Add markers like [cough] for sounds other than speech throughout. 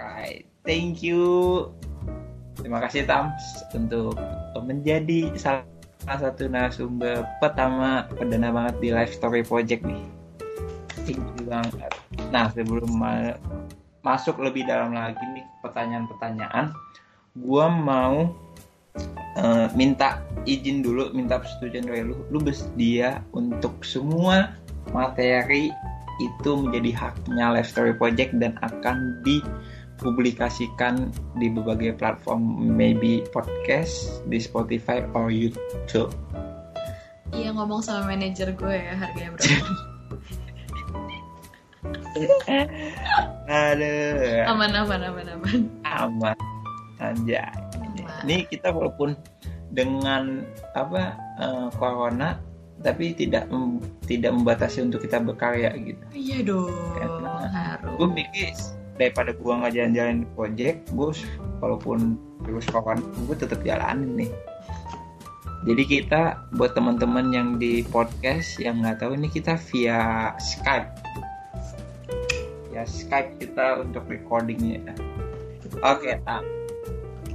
Alright, thank you. Terima kasih Tams untuk menjadi salah satu narasumber pertama perdana banget di Live Story Project nih. Thank you banget. Nah sebelum ma masuk lebih dalam lagi nih pertanyaan-pertanyaan, gua mau uh, minta izin dulu, minta persetujuan dari lu. Lu bersedia untuk semua materi itu menjadi haknya Live Story Project dan akan dipublikasikan di berbagai platform maybe podcast di Spotify or YouTube. Iya ngomong sama manajer gue ya harganya berapa. [laughs] Aduh. Aman aman aman aman. Aman. Anjay. Ini kita walaupun dengan apa uh, corona tapi tidak tidak membatasi untuk kita berkarya gitu. Iya dong. Karena harus. Gue mikir daripada gue nggak jalan-jalan project, gue walaupun terus kawan gue tetap jalanin nih. Jadi kita buat teman-teman yang di podcast yang nggak tahu ini kita via Skype. Ya Skype kita untuk recordingnya. Oke, okay,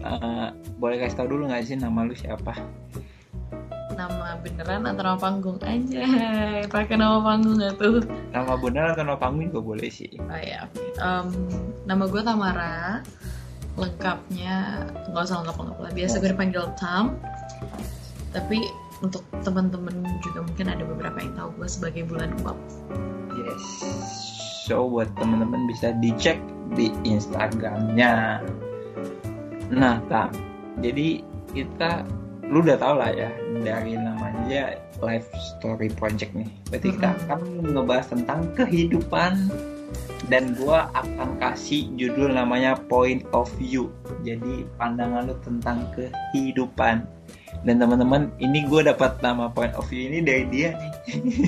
Uh, boleh kasih tau dulu nggak sih nama lu siapa? Nama beneran atau nama panggung? Aja pakai nama panggung gak tuh? Nama beneran atau nama panggung juga boleh sih. Oh ya um, nama gue Tamara. Lengkapnya nggak usah lengkap lengkap lah. Biasa gue dipanggil Tam. Tapi untuk teman-teman juga mungkin ada beberapa yang tahu gue sebagai bulan uap yes. So buat teman-teman bisa dicek di Instagramnya. Nah Tam. Jadi kita lu udah tau lah ya dari namanya life story project nih. Berarti kita akan ngebahas tentang kehidupan dan gua akan kasih judul namanya point of view. Jadi pandangan lu tentang kehidupan. Dan teman-teman ini gue dapat nama point of view ini dari dia nih.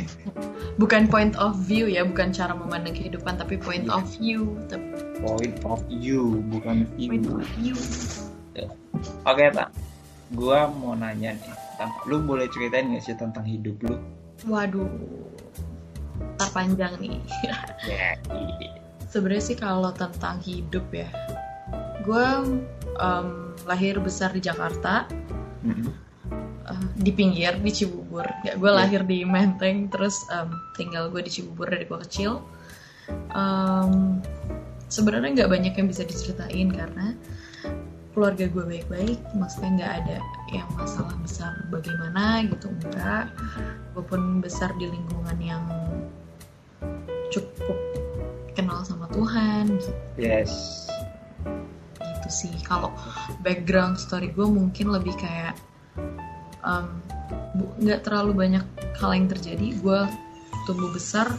[laughs] Bukan point of view ya bukan cara memandang kehidupan tapi point yeah. of view. Point of view bukan view. Point of view. Oke okay, tak gue mau nanya nih lu boleh ceritain gak sih tentang hidup lu waduh terpanjang nih [laughs] yeah. sebenarnya sih kalau tentang hidup ya gue um, lahir besar di Jakarta mm -hmm. uh, di pinggir di Cibubur ya gue yeah. lahir di Menteng terus um, tinggal gue di Cibubur dari gue kecil um, sebenarnya nggak banyak yang bisa diceritain karena keluarga gue baik-baik maksudnya nggak ada yang masalah besar bagaimana gitu enggak. Gue pun besar di lingkungan yang cukup kenal sama Tuhan gitu. Yes. Gitu sih. Kalau background story gue mungkin lebih kayak nggak um, terlalu banyak hal yang terjadi. Gue tumbuh besar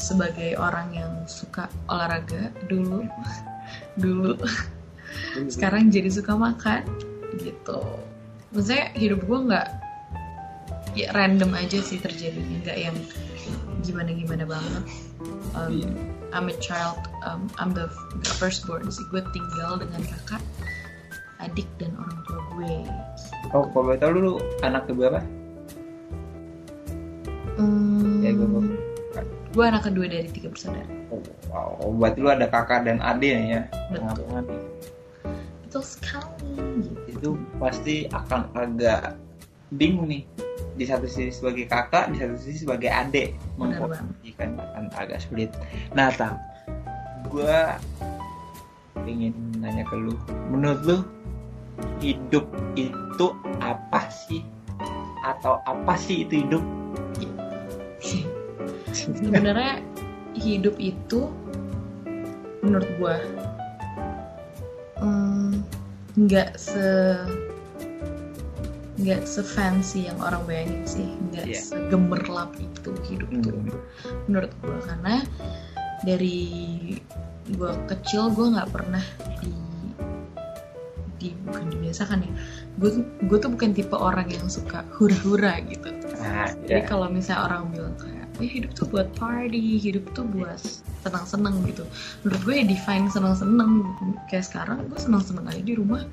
sebagai orang yang suka olahraga dulu. [laughs] Dulu sekarang jadi suka makan gitu. Maksudnya hidup gue nggak ya random aja sih terjadinya nggak yang gimana gimana banget. Um, I'm a child um, I'm the, the firstborn sih. Gue tinggal dengan kakak adik dan orang tua gue. Oh kalau boleh tahu dulu anak kedua apa hmm, ya gue gue anak kedua dari tiga bersaudara. Oh, wow. Berarti lu ada kakak dan adik ya? Betul betul sekali. Itu pasti akan agak bingung nih. Di satu sisi sebagai kakak di satu sisi sebagai adik. Memposisikan akan agak sulit. Nah tam gue ingin nanya ke lu. Menurut lu hidup itu apa sih? Atau apa sih itu hidup? Sebenarnya hidup itu menurut gue nggak se nggak sefancy yang orang bayangin sih nggak yeah. segemerlap itu hidup mm. tuh menurut gue karena dari gue kecil gue nggak pernah di di bukan dibiasakan ya gue gue tuh bukan tipe orang yang suka hura-hura gitu ah, yeah. jadi kalau misalnya orang bilang kayak ya hidup tuh buat party hidup tuh buat senang-senang gitu. Menurut gue ya define senang-senang kayak sekarang gue senang-senang aja di rumah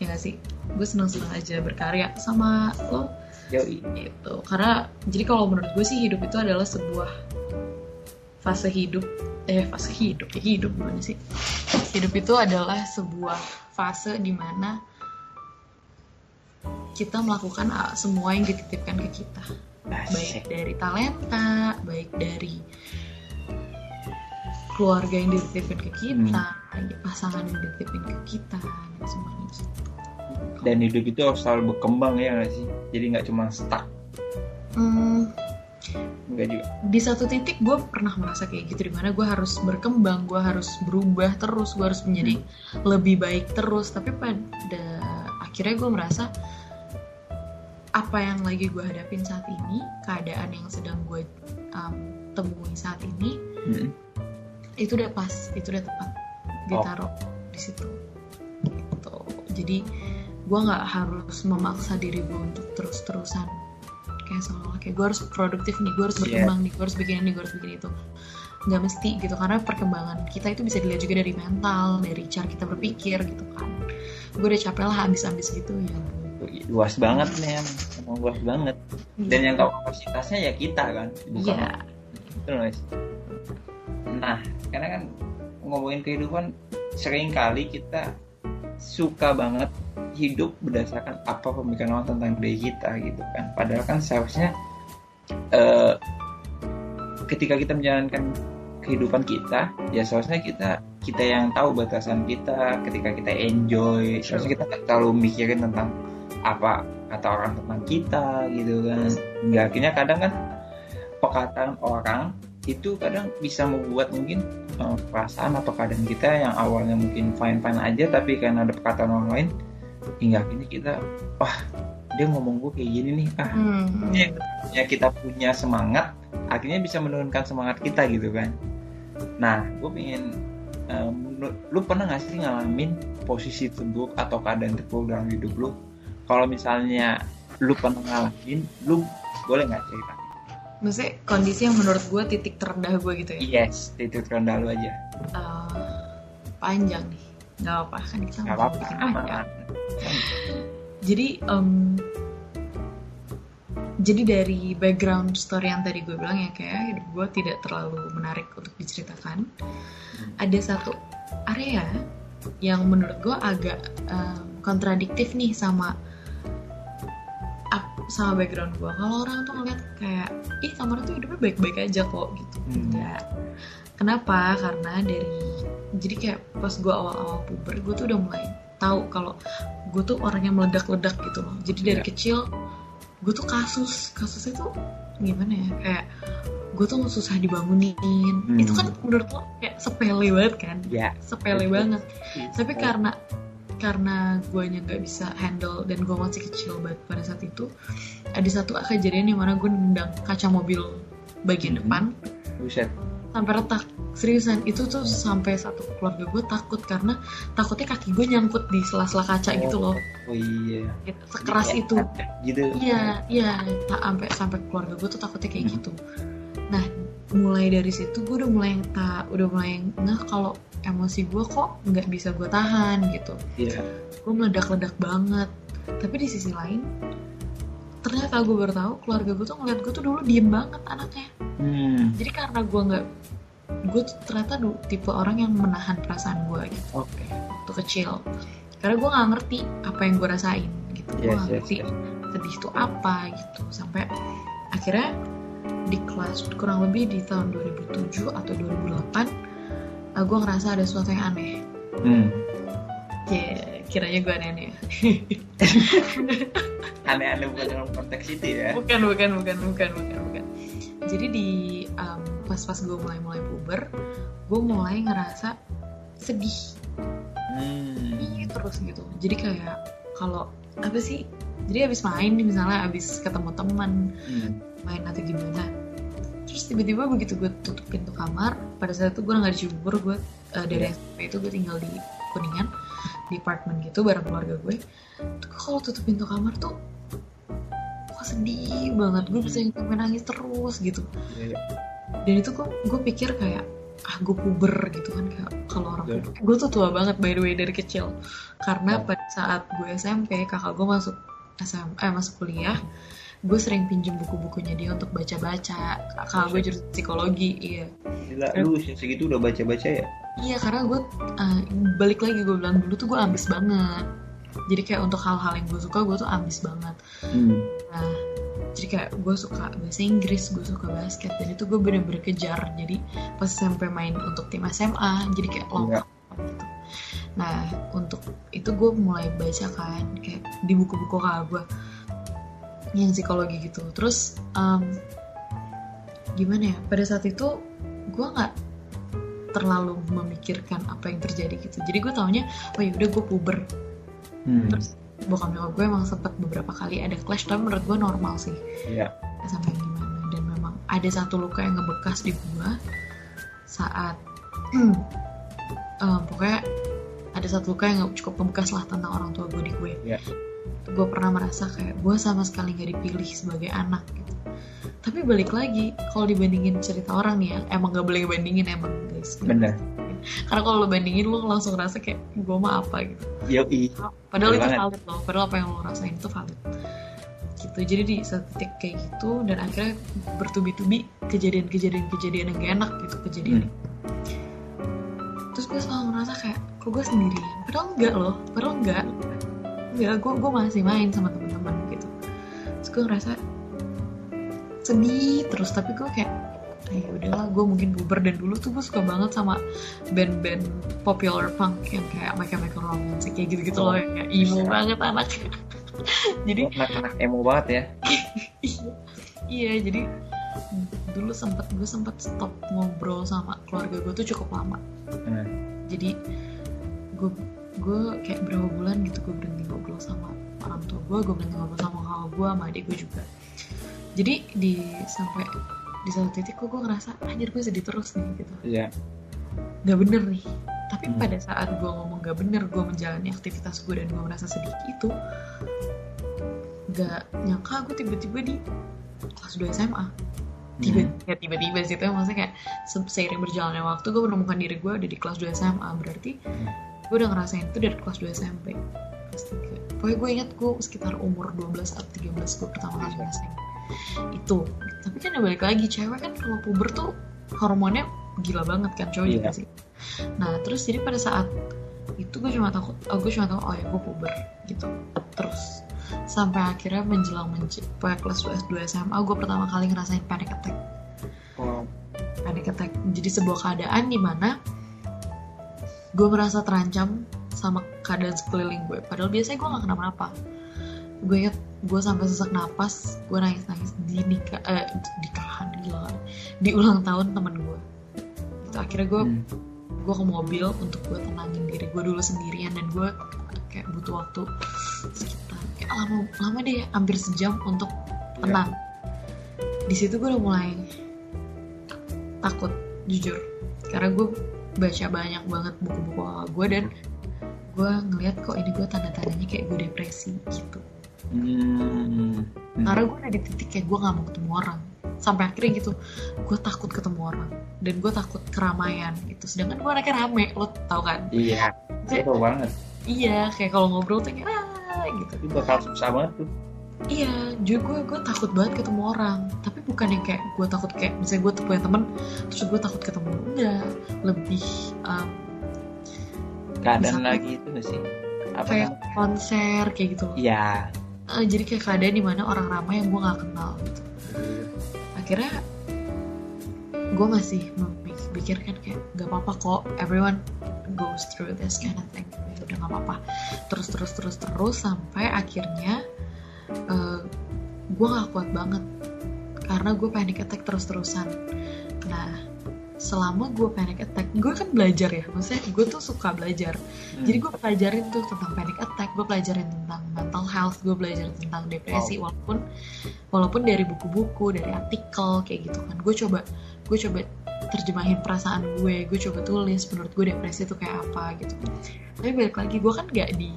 ya gak sih? Gue senang-senang aja berkarya sama lo. Yoi. gitu. Karena jadi kalau menurut gue sih hidup itu adalah sebuah fase hidup. Eh fase hidup ya hidup gimana sih? Hidup itu adalah sebuah fase di mana kita melakukan uh, semua yang dititipkan ke kita. Baik dari talenta baik dari keluarga yang dititipkan ke kita hmm. pasangan yang dititipkan ke kita dan semuanya gitu dan hidup itu harus selalu berkembang ya nggak sih jadi nggak cuma stuck hmm, Enggak juga. di satu titik gue pernah merasa kayak gitu di mana gue harus berkembang gue harus berubah terus gue harus menjadi hmm. lebih baik terus tapi pada akhirnya gue merasa apa yang lagi gue hadapin saat ini keadaan yang sedang gue um, temui saat ini hmm. Itu udah pas itu udah tepat. Ditaruh oh. di situ. Gitu. Jadi gue nggak harus memaksa diri gue untuk terus-terusan. Kayak seolah kayak gue harus produktif nih gue harus iya. berkembang yeah. nih gue harus bikin ini gue harus bikin itu. Nggak mesti gitu. Karena perkembangan kita itu bisa dilihat juga dari mental dari cara kita berpikir gitu kan. Gue udah capek lah habis-habis gitu ya. Luas banget nih emang luas banget. Dan yang tahu kapasitasnya ya kita kan? Bukan yeah. itu loh nah karena kan ngomongin kehidupan sering kali kita suka banget hidup berdasarkan apa pemikiran orang tentang diri kita gitu kan. Padahal kan seharusnya uh, ketika kita menjalankan kehidupan kita ya seharusnya kita kita yang tahu batasan kita ketika kita enjoy seharusnya kita nggak terlalu mikirin tentang apa kata orang tentang kita gitu kan. Nggak akhirnya kadang kan perkataan orang itu kadang bisa membuat mungkin uh, perasaan atau keadaan kita yang awalnya mungkin fine fine aja tapi karena ada perkataan orang lain hingga kini kita wah dia ngomong gue kayak gini nih ah hmm. ya, ya kita punya semangat akhirnya bisa menurunkan semangat kita gitu kan. Nah gue pengen um, lu pernah gak sih ngalamin posisi terburuk atau keadaan terburuk dalam hidup lu? Kalau misalnya lu pernah ngalamin lu boleh nggak cerita maksudnya kondisi yang menurut gue titik terendah gue gitu ya? Yes titik terendah lu aja. Uh, panjang nih. Nggak apa kan kita nggak apa-apa aman. Jadi um, jadi dari background story yang tadi gue bilang ya kayak hidup gue tidak terlalu menarik untuk diceritakan. Hmm. ada satu area yang menurut gue agak um, kontradiktif nih sama sama background gue kalau orang tuh ngeliat kayak ih kamar tuh hidupnya baik-baik aja kok gitu hmm. ya kenapa karena dari jadi kayak pas gue awal-awal puber gue tuh udah mulai tahu kalau gue tuh orang yang meledak-ledak gitu loh jadi dari yeah. kecil gue tuh kasus kasusnya tuh gimana ya kayak gue tuh susah dibangunin hmm. itu kan menurut lo kayak sepele banget kan yeah. sepele banget yeah. tapi karena karena gue nggak bisa handle dan gue masih kecil banget pada saat itu ada satu kejadian yang mana gue nendang kaca mobil bagian hmm. depan. Buset. sampai retak. Seriusan itu tuh sampai satu keluarga gue takut karena takutnya kaki gue nyangkut di sela-sela kaca oh, gitu loh. Oh iya. Gitu, sekeras ya, itu. Gitu. Iya iya. Tak sampai sampai keluarga gue tuh takutnya kayak hmm. gitu. Nah mulai dari situ gue udah mulai tak udah mulai nggak kalau emosi gue kok nggak bisa gue tahan gitu yeah. gue meledak-ledak banget tapi di sisi lain ternyata gue baru tahu keluarga gue tuh ngeliat gue tuh dulu diem banget anaknya hmm. jadi karena gue nggak gue ternyata tipe orang yang menahan perasaan gue gitu okay. waktu kecil karena gue nggak ngerti apa yang gue rasain gitu yes, gue nggak yes, ngerti yes. sedih itu apa gitu sampai akhirnya di kelas kurang lebih di tahun 2007 atau 2008 uh, gue ngerasa ada sesuatu yang aneh. Hmm. yeah, kiranya gue aneh-aneh [laughs] aneh-aneh bukan dalam konteks itu ya. Bukan bukan bukan bukan bukan bukan. Jadi di um, pas-pas gue mulai-mulai puber gue mulai ngerasa sedih. Hmm. terus gitu. Jadi kayak kalau apa sih jadi abis main nih misalnya abis ketemu teman hmm. main atau gimana terus tiba-tiba begitu gue tutup pintu kamar pada saat itu gue nggak di Cibubur gue uh, dari yeah. SMP itu gue tinggal di Kuningan di apartemen gitu bareng keluarga gue tuh kalau tutup pintu kamar tuh kok sedih banget gue bisa hmm. nangis terus gitu yeah, yeah dan itu kok gue pikir kayak ah gue puber gitu kan kayak kalau orang yeah. gue tuh tua banget by the way dari kecil karena yeah. pada saat gue SMP kakak gue masuk SM eh masuk kuliah gue sering pinjem buku-bukunya dia untuk baca-baca. Kalau gue jurusan psikologi iya. Gila, lu usia segitu udah baca-baca ya? Iya karena gue uh, balik lagi gue bilang dulu tuh gue ambis banget. Jadi kayak untuk hal-hal yang gue suka gue tuh ambis banget. Hmm. nah jadi kayak gue suka bahasa Inggris gue suka basket dan itu gue bener-bener kejar. Jadi pas sampai main untuk tim SMA jadi kayak lengkap gitu nah untuk itu gue mulai baca kan kayak di buku-buku kakak gue yang psikologi gitu. Terus um, gimana ya pada saat itu gue nggak terlalu memikirkan apa yang terjadi gitu. Jadi gue taunya oh ya udah gue puber. Hmm. terus bokap nyokap gue emang sempet beberapa kali ada clash tapi menurut gue normal sih. Iya. sampai gimana. Dan memang ada satu luka yang ngebekas di gue saat [clears throat] eh, pokoknya ada satu luka yang cukup ngebekas lah tentang orang tua gue. Di gue Iya. gue pernah merasa kayak gue sama sekali gak dipilih sebagai anak gitu. Tapi balik lagi kalau dibandingin cerita orang nih ya emang gak boleh bandingin emang guys. Bener karena kalau lo bandingin lo langsung ngerasa kayak gue mah apa gitu. Yoi. padahal Betul itu banget. valid loh. Padahal apa yang lo rasain itu valid. Gitu. Jadi di satu titik kayak gitu dan akhirnya bertubi-tubi kejadian-kejadian kejadian yang gak enak gitu kejadian. Hmm. terus gue selalu ngerasa kayak kok gue sendiri? Padahal enggak loh padahal enggak. Enggak gue gue masih main sama teman-teman gitu. Terus gue ngerasa sedih terus tapi gue kayak "Ah, ya udahlah gue mungkin bubar dan dulu tuh gue suka banget sama band-band popular punk yang kayak My Chemical Romance kayak gitu-gitu loh yang kayak emo banget anaknya [laughs] jadi anak-anak emo banget ya? [laughs] Iya, iya jadi dulu sempet gue sempet stop ngobrol sama keluarga gue tuh cukup lama. Hmm. jadi gue gue kayak berapa bulan gitu gue berhenti ngobrol sama orang tua gue gue berhenti ngobrol sama kakak gue sama adik gue juga jadi di sampai di satu titik kok gue ngerasa anjir gue sedih terus nih gitu Iya. nggak bener nih tapi Hmm. pada saat gue ngomong gak bener gue menjalani aktivitas gue dan gue merasa sedih itu gak nyangka gue tiba-tiba di kelas 2 SMA tiba Hmm. ya tiba-tiba sih itu maksudnya kayak se- seiring berjalannya waktu gue menemukan diri gue ada di kelas 2 SMA berarti gue udah ngerasain itu dari kelas 2 SMP kelas 3 pokoknya gue ingat gue sekitar umur 12 atau 13 gue pertama kali ngerasain itu. Tapi kan ya balik lagi cewek kan kalau puber tuh hormonnya gila banget kan cowok juga Iya. sih. Nah terus jadi pada saat itu gue cuma takut oh gue cuma tahu oh ya gue puber gitu. Terus sampai akhirnya menjelang menj pokoknya kelas 2 SMA gue pertama kali ngerasain panic attack. Oh, panic attack. Jadi sebuah keadaan di mana gue merasa terancam sama keadaan sekeliling gue. Padahal biasanya gue gak kenapa-napa. Gue inget gue sampai sesak napas gue nangis nangis di nikah eh, di nikahan gila di ulang tahun temen gue itu akhirnya gue hmm. gue ke mobil untuk gue tenangin diri gue dulu sendirian dan gue kayak butuh waktu sekitar kayak lama lama deh hampir sejam untuk Iya. tenang. Di situ gue udah mulai takut jujur. Karena gue baca banyak banget buku-buku gue dan gue ngeliat kok ini gue tanda-tandanya kayak gue depresi gitu Hmm. karena gue ada di titik kayak gue nggak mau ketemu orang sampai akhirnya gitu gue takut ketemu orang dan gue takut keramaian gitu sedangkan gue anaknya rame lo tau kan Iya. Seru banget. iya kayak kalau ngobrol tuh kayak ah gitu Itu bakal susah banget tuh. Iya juga gue gue takut banget ketemu orang tapi bukan yang kayak gue takut kayak misalnya gue punya temen terus gue takut ketemu enggak lebih um, Keadaan Misalkan- lagi itu nggak sih? Apa kayak namanya? konser kayak gitu Iya. Eh, jadi kayak keadaan di mana orang ramai yang gue nggak kenal gitu akhirnya gue masih memikirkan kayak gak apa-apa kok everyone goes through this kind of thing udah gak apa-apa terus terus terus terus sampai akhirnya gue gak kuat banget. Karena gue panic attack terus-terusan. Nah selama gue panic attack gue kan belajar ya. Maksudnya gue tuh suka belajar. Hmm. jadi gue pelajarin tuh tentang panic attack gue pelajarin tentang mental health gue belajarin tentang depresi. Walaupun walaupun dari buku-buku dari artikel kayak gitu kan. Gue coba gue coba terjemahin perasaan gue gue coba tulis menurut gue depresi itu kayak apa gitu. Tapi balik lagi gue kan gak di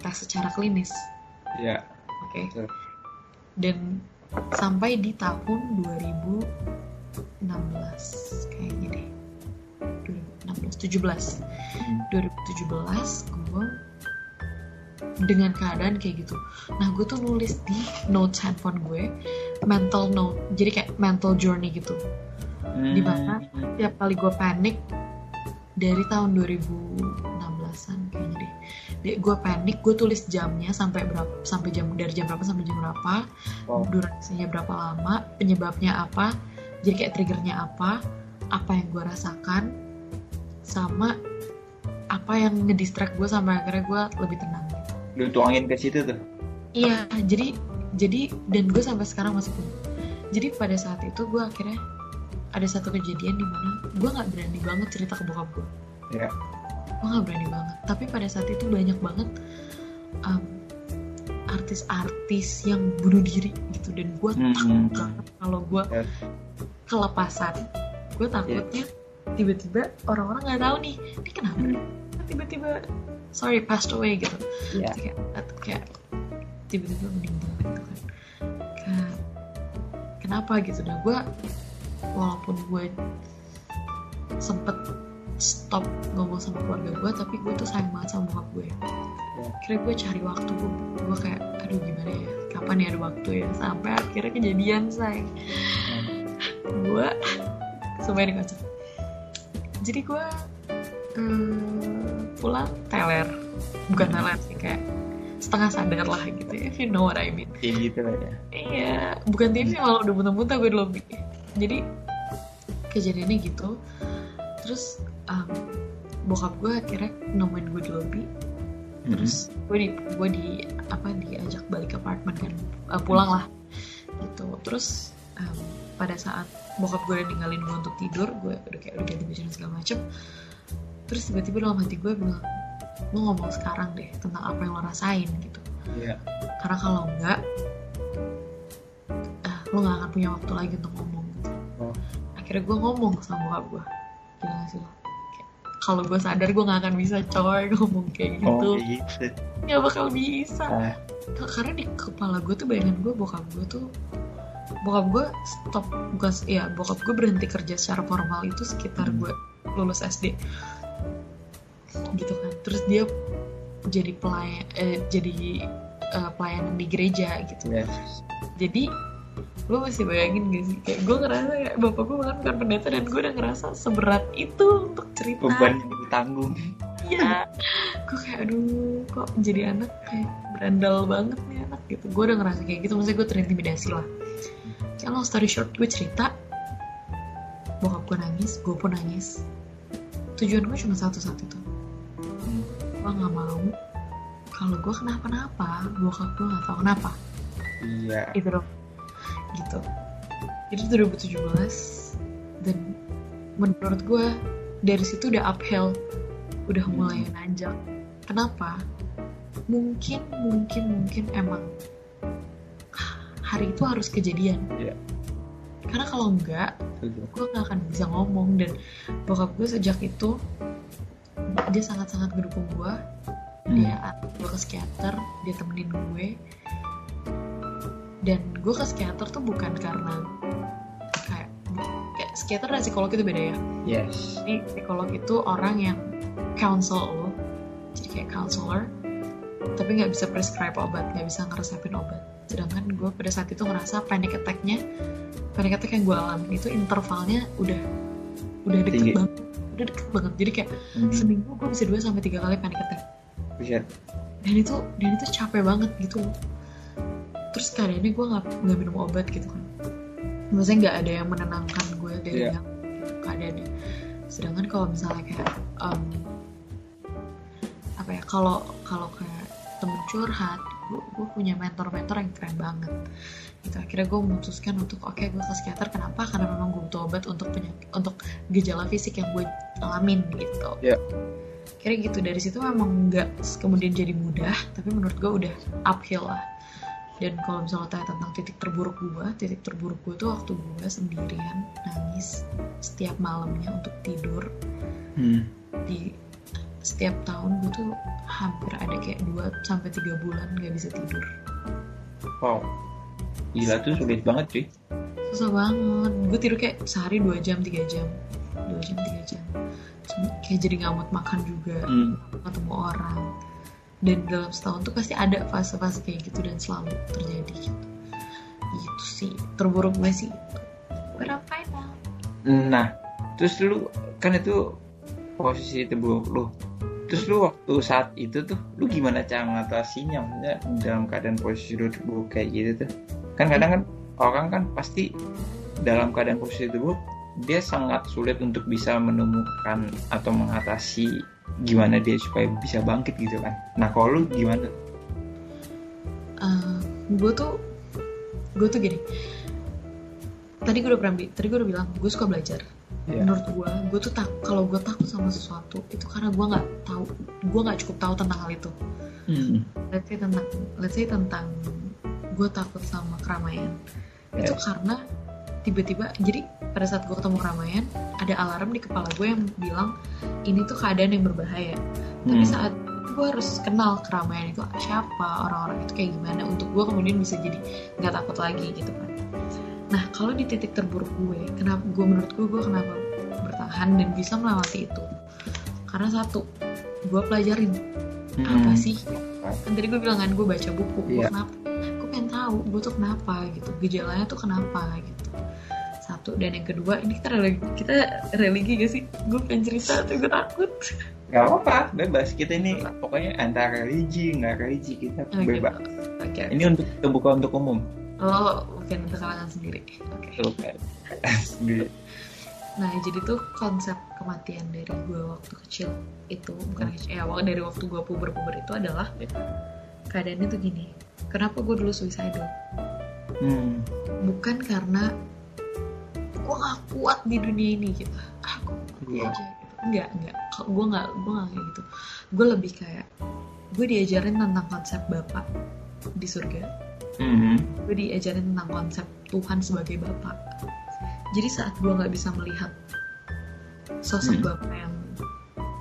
tes secara klinis. Iya. oke. Betul. Dan sampai di tahun 2016 kayaknya deh 2016 17 Hmm. 2017 gue dengan keadaan kayak gitu nah gue tuh nulis di notes handphone gue mental note jadi kayak mental journey gitu Hmm. Di mana? tiap kali gue panik dari tahun 2016an kayaknya deh Gue panik gue tulis jamnya sampai berapa sampai jam dari jam berapa sampai jam berapa Wow. durasinya berapa lama penyebabnya apa jadi kayak triggernya apa apa yang gue rasakan sama apa yang ngedistract gue sampai akhirnya gue lebih tenang gitu. Lu tuangin ke situ tuh. Iya, jadi jadi dan gue sampai sekarang masih punya. Jadi pada saat itu gue akhirnya ada satu kejadian di mana gue nggak berani banget cerita ke bokap gue. Ya. Gue nggak berani banget. Tapi pada saat itu banyak banget um, artis-artis yang bunuh diri gitu dan gue Hmm. takut banget kalau gue Ya. kelepasan. Gue takutnya tiba-tiba orang-orang nggak tahu nih, ini kenapa Hmm. tiba-tiba sorry passed away gitu Ya. kayak kayak tiba-tiba meninggal gitu kan kayak kenapa gitu dah gue walaupun gue sempet stop ngomong sama keluarga gue tapi gue tuh sayang banget sama bokap gue akhirnya gue cari waktu gue, gue kayak aduh gimana ya? Kapan ya ada waktu ya? Sampai akhirnya kejadian say. Gue sumpah ini kocak. Jadi gue hmm, pulang teler. Bukan teler sih kayak setengah sadar lah gitu ya if you know what I mean. Kayak gitu lah ya. iya bukan TV malah udah muntah-muntah gue di lobby. Jadi kejadiannya gitu terus um, bokap gue akhirnya nemuin gue di lobby. Terus gue di gue di apa diajak balik ke apartemen kan. Uh, pulang lah. Gitu. Terus um, pada saat bokap gue udah ninggalin gue untuk tidur gue udah kayak udah ganti baju segala macem. Terus tiba-tiba dalam hati gue bilang lo ngomong sekarang deh tentang apa yang lo rasain gitu. Iya. karena kalau enggak ah, lo gak akan punya waktu lagi untuk ngomong gitu. Oh. akhirnya gue ngomong sama bokap gue gila sih. Lo kalau gue sadar gue gak akan bisa coy [laughs] ngomong kayak gitu. Oh, kayak gitu. nggak bakal bisa. Ah, karena di kepala gue tuh bayangan gue bokap gue tuh bokap gue stop bukan ya bokap gue berhenti kerja secara formal itu sekitar Hmm. gue lulus SD gitu kan. Terus dia jadi pelayan eh, jadi eh, pelayanan di gereja gitu. Yes. jadi lo masih bayangin gak sih kayak gue ngerasa kayak bapak gue bahkan bukan pendeta dan gue udah ngerasa seberat itu untuk cerita Beban yang ditanggung. Iya, gue kayak aduh kok jadi anak kayak berandal banget nih anak gitu. Gue udah ngerasa kayak gitu, maksudnya gue terintimidasi lah. Kayak long story short, gue cerita, bokap gue nangis, gue pun nangis. Tujuan gue cuma satu saat itu. Gue nggak mau kalau gue kenapa-napa, bokap gue nggak tahu kenapa. Iya. Itu dong, gitu. Itu 2017 dan menurut gue dari situ udah uphill. Udah mulai nanjak. Kenapa? Mungkin mungkin mungkin emang hari itu harus kejadian. Iya. karena kalau enggak gue nggak akan bisa ngomong. Dan bokap gue sejak itu dia sangat-sangat ngedukung gue Hmm. dia gue ke psikiater dia temenin gue dan gue ke psikiater tuh bukan karena kayak kayak psikiater dan psikolog itu beda ya Yes. jadi psikolog itu orang yang counsel lo jadi kayak counselor tapi nggak bisa prescribe obat nggak bisa ngeresepin obat sedangkan gue pada saat itu ngerasa panic attack-nya panic attack yang gue alamin itu intervalnya udah udah deket Tinggi. banget udah deket banget jadi kayak Hmm. seminggu gue bisa dua sampai tiga kali panic attack Buset. dan itu dan itu capek banget gitu terus kali ini gue nggak nggak minum obat gitu kan. Maksudnya nggak ada yang menenangkan gue dari Iya. yang keadaannya. Sedangkan kalau misalnya kayak em, apa ya kalau kalau kayak temen curhat gue, punya mentor-mentor yang keren banget. Gitu akhirnya gue memutuskan untuk oke gue ke psikiater. Kenapa? Karena memang gue butuh obat untuk penyakit untuk gejala fisik yang gue alamin gitu. Iya. kira gitu. Dari situ memang nggak kemudian jadi mudah tapi menurut gue udah uphill lah dan kalau misalnya tanya tentang titik terburuk gue titik terburuk gue tuh waktu gue sendirian nangis setiap malamnya untuk tidur Hmm. di setiap tahun gue tuh hampir ada kayak 2 sampai tiga bulan nggak bisa tidur Wow. Gila tuh sulit banget cuy. susah banget gue tidur kayak sehari dua jam tiga jam dua jam tiga jam kayak jadi nggak mood makan juga Hmm. ketemu orang dan dalam setahun tuh pasti ada fase-fase kayak gitu dan selalu terjadi gitu. Gitu sih. Terburuk gue sih? Itu berapa emang nah terus lu kan itu posisi terburuk lu. Terus lu waktu saat itu tuh lu gimana cara mengatasinya maksudnya dalam keadaan posisi lu terburuk kayak gitu tuh? Kan kadang kan orang kan pasti dalam keadaan posisi terburuk dia sangat sulit untuk bisa menemukan atau mengatasi gimana dia supaya bisa bangkit gitu kan nah kalau lu gimana uh, gue tuh gue tuh gini tadi gue udah pernah tadi gue udah bilang gue suka belajar yeah. menurut gue gue tuh tak kalau gue takut sama sesuatu itu karena gue nggak tahu gue nggak cukup tahu tentang hal itu hmm. let's say tentang let's say tentang gue takut sama keramaian yeah. itu karena tiba-tiba jadi pada saat gue ketemu keramaian ada alarm di kepala gue yang bilang ini tuh keadaan yang berbahaya hmm. tapi saat gue harus kenal keramaian itu siapa orang-orang itu kayak gimana untuk gue kemudian bisa jadi nggak takut lagi gitu kan nah kalau di titik terburuk gue kenapa gue menurut gue gue kenapa bertahan dan bisa melewati itu karena satu gue pelajarin hmm. apa sih kan tadi gue bilang kan gue baca buku gue yeah. kenapa gue pengen tahu gue tuh kenapa gitu gejalanya tuh kenapa gitu satu dan yang kedua ini kita religi, kita religi gak sih gue pengen cerita tapi gue takut Gak apa-apa, bebas. Kita ini pokoknya antara religi, nggak religi kita okay. bebas. Okay. Ini untuk terbuka untuk umum. Oh, bukan untuk kalangan sendiri. Oke. Okay. sendiri. Nah, jadi tuh konsep kematian dari gue waktu kecil itu bukan kecil, ya dari waktu gue puber-puber itu adalah keadaannya tuh gini. Kenapa gue dulu suicidal? Hmm. Bukan karena gue gak kuat di dunia ini gitu. Aku mati iya. aja enggak enggak gue nggak gue nggak kayak gitu gue lebih kayak gue diajarin tentang konsep bapak di surga mm-hmm. gue diajarin tentang konsep Tuhan sebagai bapak jadi saat gue nggak bisa melihat sosok mm-hmm. bapak yang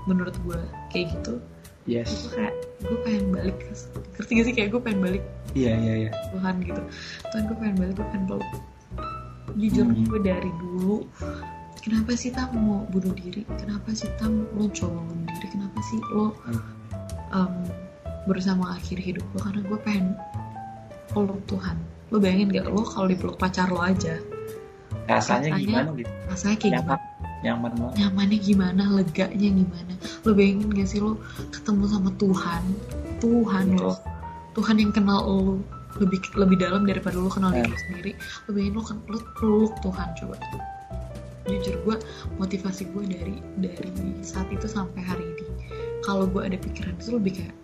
menurut gue kayak gitu yes. gue kayak gue pengen balik ngerti gak sih kayak gue pengen balik iya yeah, iya yeah, iya yeah. Tuhan gitu Tuhan gue pengen balik gue pengen peluk jujur mm-hmm. gue dari dulu kenapa sih tam mau bunuh diri? Kenapa sih tam lo coba bunuh diri? Kenapa sih lo um, berusaha mengakhiri hidup lo? Karena gue pengen peluk Tuhan. Lo bayangin gak lo kalau dipeluk pacar lo aja rasanya, rasanya gimana gitu? rasanya kayak nyaman, gimana? nyaman banget. Nyamannya gimana? Leganya gimana? Lo bayangin gak sih? Lo ketemu sama Tuhan Tuhan yes. lo Tuhan yang kenal lo lebih lebih dalam daripada lo kenal diri sendiri. Lo bayangin lo, lo peluk Tuhan coba. Jujur gue motivasi gue dari dari saat itu sampai hari ini. Kalau gue ada pikiran itu lebih kayak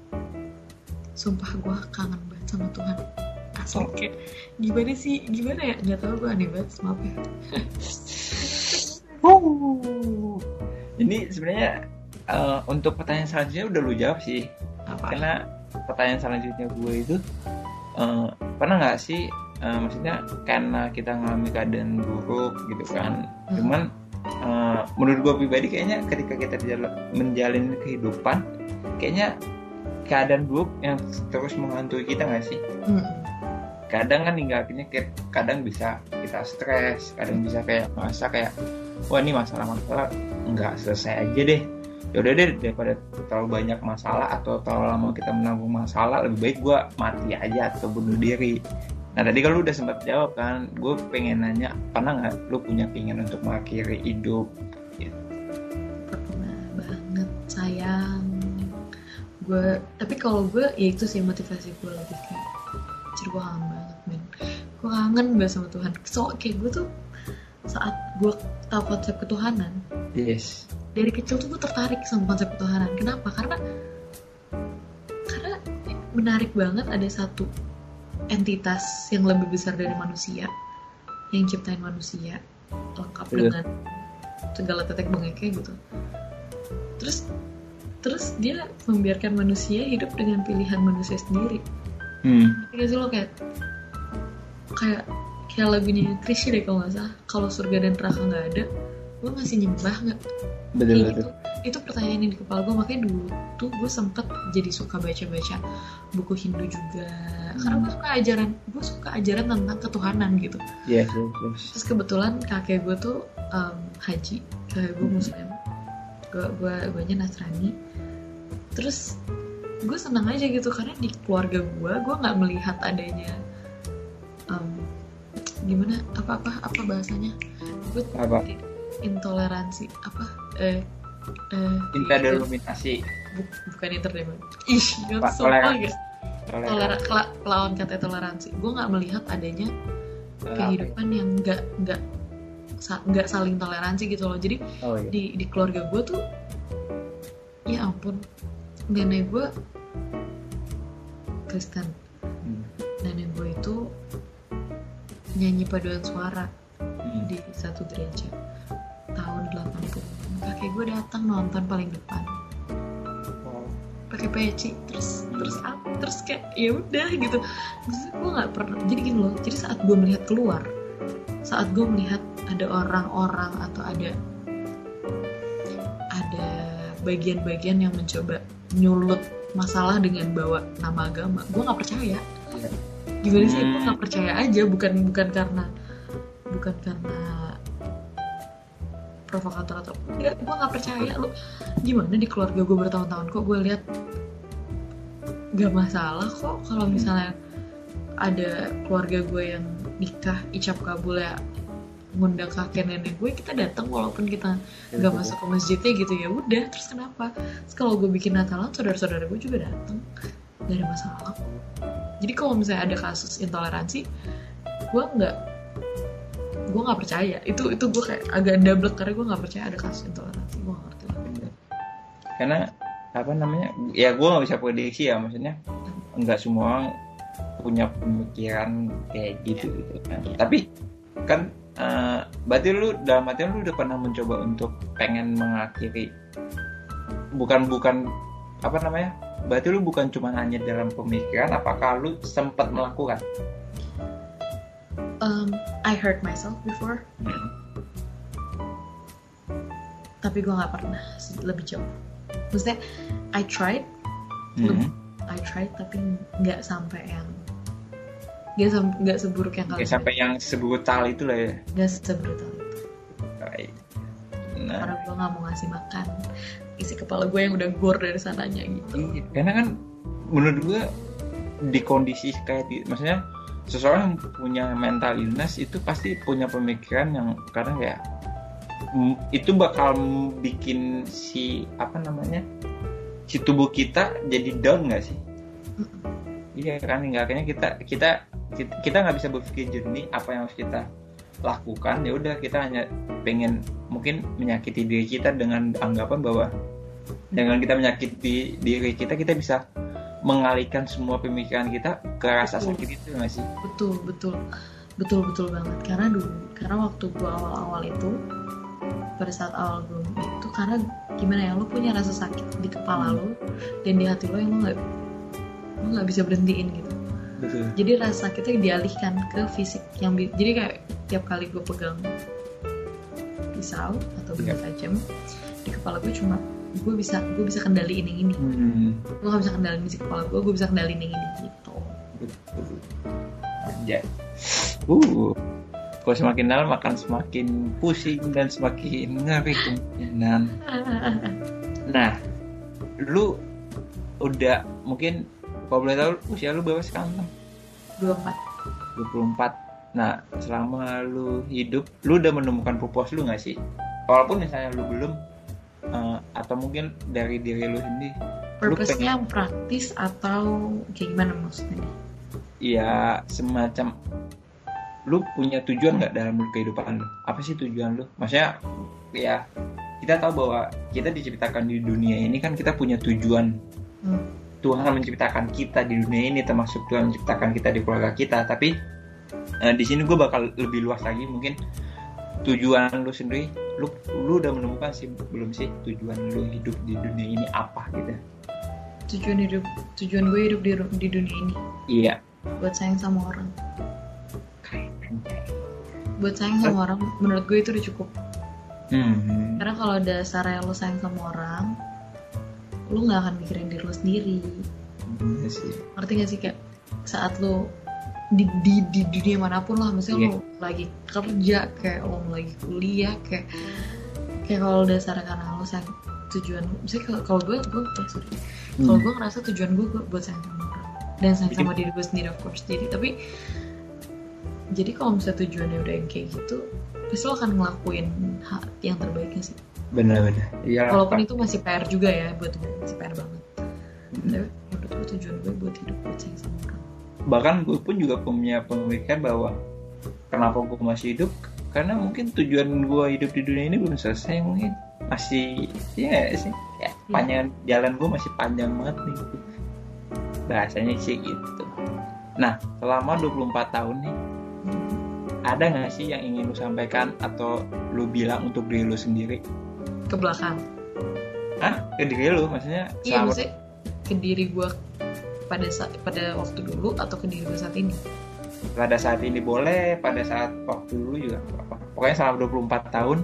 sumpah gue kangen banget sama Tuhan. Asal oh. kayak gimana sih gimana ya? Nggak tahu gue aneh banget maaf ya. Ini sebenarnya uh, untuk pertanyaan selanjutnya udah lu jawab sih. Apa? karena pertanyaan selanjutnya gue itu uh, pernah nggak sih uh, maksudnya karena kita ngalami keadaan buruk gitu kan hmm. cuman uh, menurut gue pribadi kayaknya ketika kita menjalin kehidupan kayaknya keadaan buruk yang terus menghantui kita nggak sih hmm. kadang kan hingga akhirnya kadang bisa kita stres kadang bisa kayak merasa kayak wah ini masalah-masalah nggak selesai aja deh yaudah deh daripada terlalu banyak masalah atau terlalu lama kita menanggung masalah lebih baik gue mati aja atau bunuh diri Nah tadi kalau udah sempat jawab kan, gue pengen nanya, pernah nggak lu punya keinginan untuk mengakhiri hidup? Gitu. Pernah banget, sayang. Gue, tapi kalau gue ya itu sih motivasi gue lebih kayak, ciri gue kangen banget men. Gue kangen banget sama Tuhan. So kayak gue tuh saat gue tahu konsep ketuhanan, yes. Dari kecil tuh gue tertarik sama konsep ketuhanan. Kenapa? Karena karena menarik banget ada satu entitas yang lebih besar dari manusia yang ciptain manusia lengkap yeah. dengan segala tetek bengeknya gitu terus terus dia membiarkan manusia hidup dengan pilihan manusia sendiri hmm. sih lo kayak kayak kayak lagunya Krisya deh kalau nggak salah kalau surga dan neraka nggak ada lo masih nyembah nggak betul, betul. Gitu itu pertanyaan yang di kepala gue makanya dulu tuh gue sempet jadi suka baca-baca buku Hindu juga hmm. karena gue suka ajaran gue suka ajaran tentang ketuhanan gitu yes, yes, yes. terus kebetulan kakek gue tuh um, haji kakek gue hmm. muslim gue gue gue nya nasrani terus gue senang aja gitu karena di keluarga gue gue nggak melihat adanya um, gimana apa apa apa bahasanya gue Apa? Intoleransi apa eh eh Interdenominasi. bu- bukan interdenominasi ih sumpah toleransi. guys Tolera, kela- lawan kata toleransi gue nggak melihat adanya Eh, kehidupan yang nggak nggak sa- nggak saling toleransi gitu loh jadi Oh iya. di di keluarga gue tuh ya ampun nenek gue Kristen Hmm. nenek gue itu nyanyi paduan suara Hmm. di satu gereja tahun 80 kakek gue datang nonton paling depan Wow. pakai peci terus terus apa terus kayak ya udah gitu Maksudnya gue nggak pernah jadi gini loh jadi saat gue melihat keluar saat gue melihat ada orang-orang atau ada ada bagian-bagian yang mencoba nyulut masalah dengan bawa nama agama gue nggak percaya Iya. gimana sih gue Hmm. nggak percaya aja bukan bukan karena bukan karena provokator atau enggak gue nggak percaya lu. Gimana di keluarga gue bertahun-tahun kok gue lihat gak masalah kok kalau Hmm. misalnya ada keluarga gue yang nikah icap kabul ya ngundang kakek nenek gue kita datang walaupun kita nggak masuk ke masjidnya gitu ya udah terus kenapa? Terus kalau gue bikin Natalan saudara-saudara gue juga datang gak ada masalah. Jadi kalau misalnya ada kasus intoleransi gue nggak gue nggak percaya. Itu itu gue kayak agak double karena gue nggak percaya ada kasus intoleransi gue nggak ngerti karena apa namanya ya gue nggak bisa prediksi ya maksudnya nggak semua orang punya pemikiran kayak gitu gitu kan. Tapi kan eh, berarti lu dalam artian lu udah pernah mencoba untuk pengen mengakhiri bukan bukan apa namanya berarti lu bukan cuma hanya dalam pemikiran apakah lu sempat melakukan um, I hurt myself before. Hmm. tapi gue nggak pernah lebih jauh. Maksudnya I tried. Hmm. I tried tapi nggak sampai yang nggak nggak seburuk yang kalian sampai yang sebrutal itu lah ya? Nggak sebrutal itu. Baik. nah. Karena gue nggak mau ngasih makan. Isi kepala gue yang udah gor dari sananya gitu. Iya, karena kan menurut gue di kondisi kayak di, maksudnya seseorang yang punya mental illness itu pasti punya pemikiran yang kadang kayak mm, itu bakal bikin si apa namanya si tubuh kita jadi down nggak sih? Iya kan nggak kayaknya kita kita kita kita nggak bisa berpikir jernih apa yang harus kita lakukan ya udah kita hanya pengen mungkin menyakiti diri kita dengan anggapan bahwa dengan kita menyakiti diri kita kita bisa mengalihkan semua pemikiran kita ke rasa Betul. sakit itu nggak sih? betul betul betul betul banget karena dulu karena waktu gue awal-awal itu pada saat awal gue itu karena gimana ya lo punya rasa sakit di kepala lo dan di hati lo yang lo nggak lo nggak bisa berhentiin gitu Betul. jadi rasa sakitnya dialihkan ke fisik yang jadi kayak tiap kali gue pegang pisau atau benda Iya. tajam di kepala gue cuma gue bisa gue bisa kendaliin yang ini Hmm, gue gak bisa kendaliin isi kepala gue gue bisa kendaliin yang ini gitu. Anjay. Uh, kalau semakin dalam akan semakin pusing dan semakin ngeri kemungkinan. [laughs] Nah, lu udah mungkin kalau boleh tahu usia lu berapa sekarang? Tam? dua empat 24 Nah selama lu hidup Lu udah menemukan purpose lu gak sih? Walaupun misalnya lu belum eh, Atau mungkin dari diri lu sendiri purpose-nya praktis atau kayak gimana maksudnya nih? Ya semacam Lu punya tujuan gak dalam kehidupan lu? Apa sih tujuan lu? Maksudnya ya kita tahu bahwa kita diciptakan di dunia ini kan kita punya tujuan Hmm. Tuhan menciptakan kita di dunia ini termasuk Tuhan menciptakan kita di keluarga kita tapi eh, di sini gue bakal lebih luas lagi mungkin tujuan lu sendiri lu lu udah menemukan sih belum sih tujuan lu hidup di dunia ini apa gitu? Tujuan hidup tujuan gue hidup di, di dunia ini. Iya. Buat sayang sama orang. Buat sayang sama orang menurut gue itu udah cukup. Hmm. karena kalau dasarnya lo sayang sama orang lo nggak akan mikirin diri lo sendiri. Iya sih. Ngerti gak sih kayak saat lo di, di, di dunia mana pun lah. Misalnya Iya. lo lagi kerja kayak lo lagi kuliah kayak kayak kalau dasarnya karena lo sayang tujuan misalnya kalau kalau gue gue eh, sorry. Kalau gue ngerasa tujuan gue gue buat sayang sama orang. Dan sayang sama diri gue sendiri of course. Jadi tapi jadi kalau misalnya tujuannya udah yang kayak gitu pasti lo akan ngelakuin hal yang terbaiknya sih. Bener-bener iya walaupun itu masih PR juga ya buat gue masih PR banget. Tapi menurut gue tujuan gue buat hidup buat sayang sama orang bahkan gue pun juga punya pemikiran bahwa kenapa gue masih hidup? Karena mungkin tujuan gue hidup di dunia ini belum selesai mungkin masih ya sih? Ya, panjang jalan gue masih panjang banget nih. Bahasanya sih gitu. Nah selama 24 tahun nih ada nggak sih yang ingin lu sampaikan atau lu bilang untuk diri lu sendiri? Ke belakang. Ah ke diri lu maksudnya iya maksudnya ke diri gue pada saat pada waktu dulu atau ke diri gue saat ini? Pada saat ini boleh pada saat waktu dulu juga apa pokoknya selama 24 tahun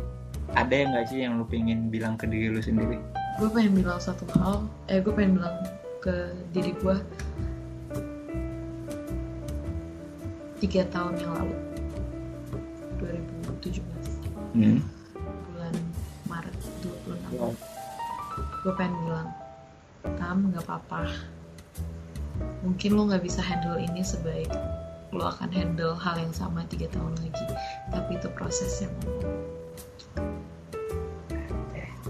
ada yang nggak sih yang lu pengen bilang ke diri lu sendiri? Gue pengen bilang satu hal eh gue pengen bilang ke diri gue tiga tahun yang lalu 2017 hmm. bulan Maret 26 Wow. gue pengen bilang Tam nggak apa-apa mungkin lo nggak bisa handle ini sebaik lo akan handle hal yang sama tiga tahun lagi tapi itu prosesnya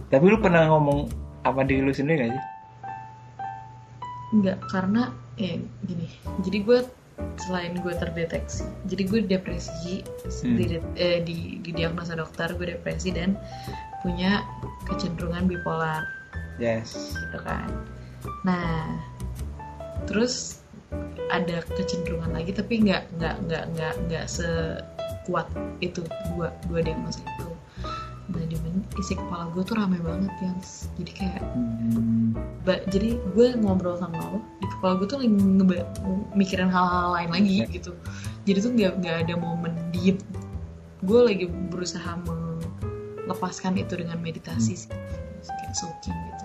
tapi lu pernah ngomong apa diri lu sendiri gak sih Enggak, karena ya gini. Jadi gue selain gue terdeteksi, jadi gue depresi Hmm. di, eh, di di diagnosa dokter gue depresi dan punya kecenderungan bipolar yes gitu kan. Nah, terus ada kecenderungan lagi tapi nggak nggak nggak nggak nggak sekuat itu dua dua diagnosa itu. Nah, di isi kepala gue tuh rame banget ya. Jadi kayak hmm. Ba- jadi gue ngobrol sama lo di kepala gue tuh lagi ngeba- mikirin hal-hal lain lagi Ya. gitu jadi tuh nggak nggak ada momen diem gue lagi berusaha melepaskan itu dengan meditasi sih kayak soaking gitu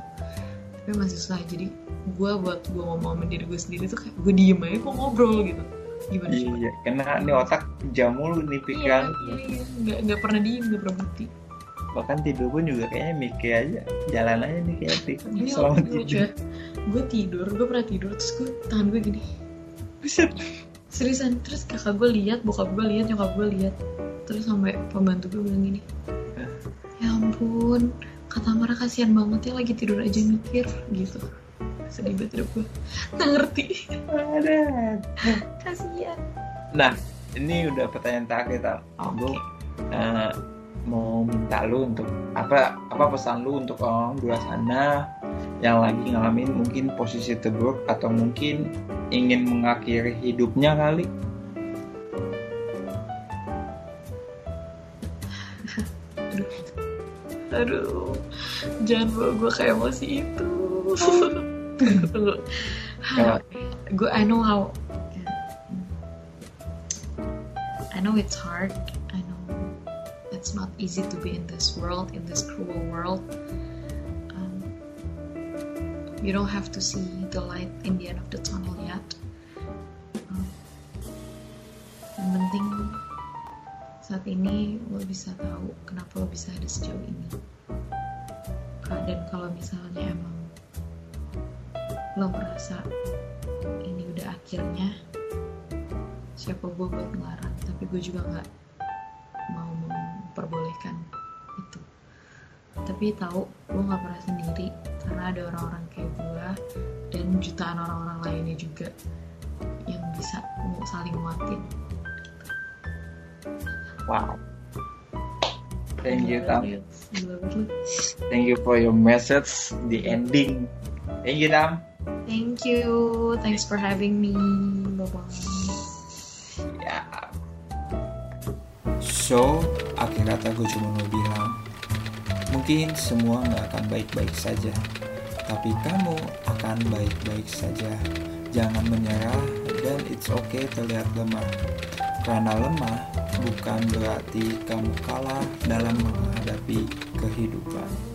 tapi masih susah. Jadi gue buat gue ngomong sama diri gue sendiri tuh kayak gue diem aja kok ngobrol gitu. Gimana coba? iya karena ini otak jam mulu nih iya pikiran iya iya. nggak nggak pernah diem nggak pernah berhenti bahkan tidur pun juga kayaknya mikir aja jalan aja nih kayak ini selama tidur. gue tidur gue pernah tidur terus gue tangan gue gini. Buset. seriusan terus kakak gue lihat bokap gue lihat nyokap gue lihat. Terus sampai pembantu gue bilang gini ya ampun kata Mara kasihan banget ya lagi tidur aja mikir gitu. Sedih banget gue nggak ngerti. Ada kasihan. Nah ini udah pertanyaan terakhir tau gue eh, mau minta lu untuk apa apa pesan lu untuk orang di luar sana yang lagi ngalamin mungkin posisi terburuk atau mungkin ingin mengakhiri hidupnya kali? [laughs] Aduh jangan bawa gue kayak emosi itu. Tunggu gue I know how. I know it's hard. I know it's not easy to be in this world in this cruel world. Um, you don't have to see the light in the end of the tunnel yet. Um, yang penting saat ini lo bisa tahu kenapa lo bisa ada sejauh ini. Dan kalau misalnya emang lo merasa ini udah akhirnya siapa gue buat ngelarang? Tapi gue juga nggak mau memperbolehkan itu. Tapi tahu lo nggak pernah sendiri karena ada orang-orang kayak gue dan jutaan orang-orang lainnya juga yang bisa saling nguatin wow thank you Tam lu. thank you for your message the ending thank you Tam Thank you. Thanks for having me. Bye bye. ya so akhir kata gue cuma mau bilang mungkin semua nggak akan baik-baik saja tapi kamu akan baik-baik saja jangan menyerah dan it's okay terlihat lemah karena lemah bukan berarti kamu kalah dalam menghadapi kehidupan.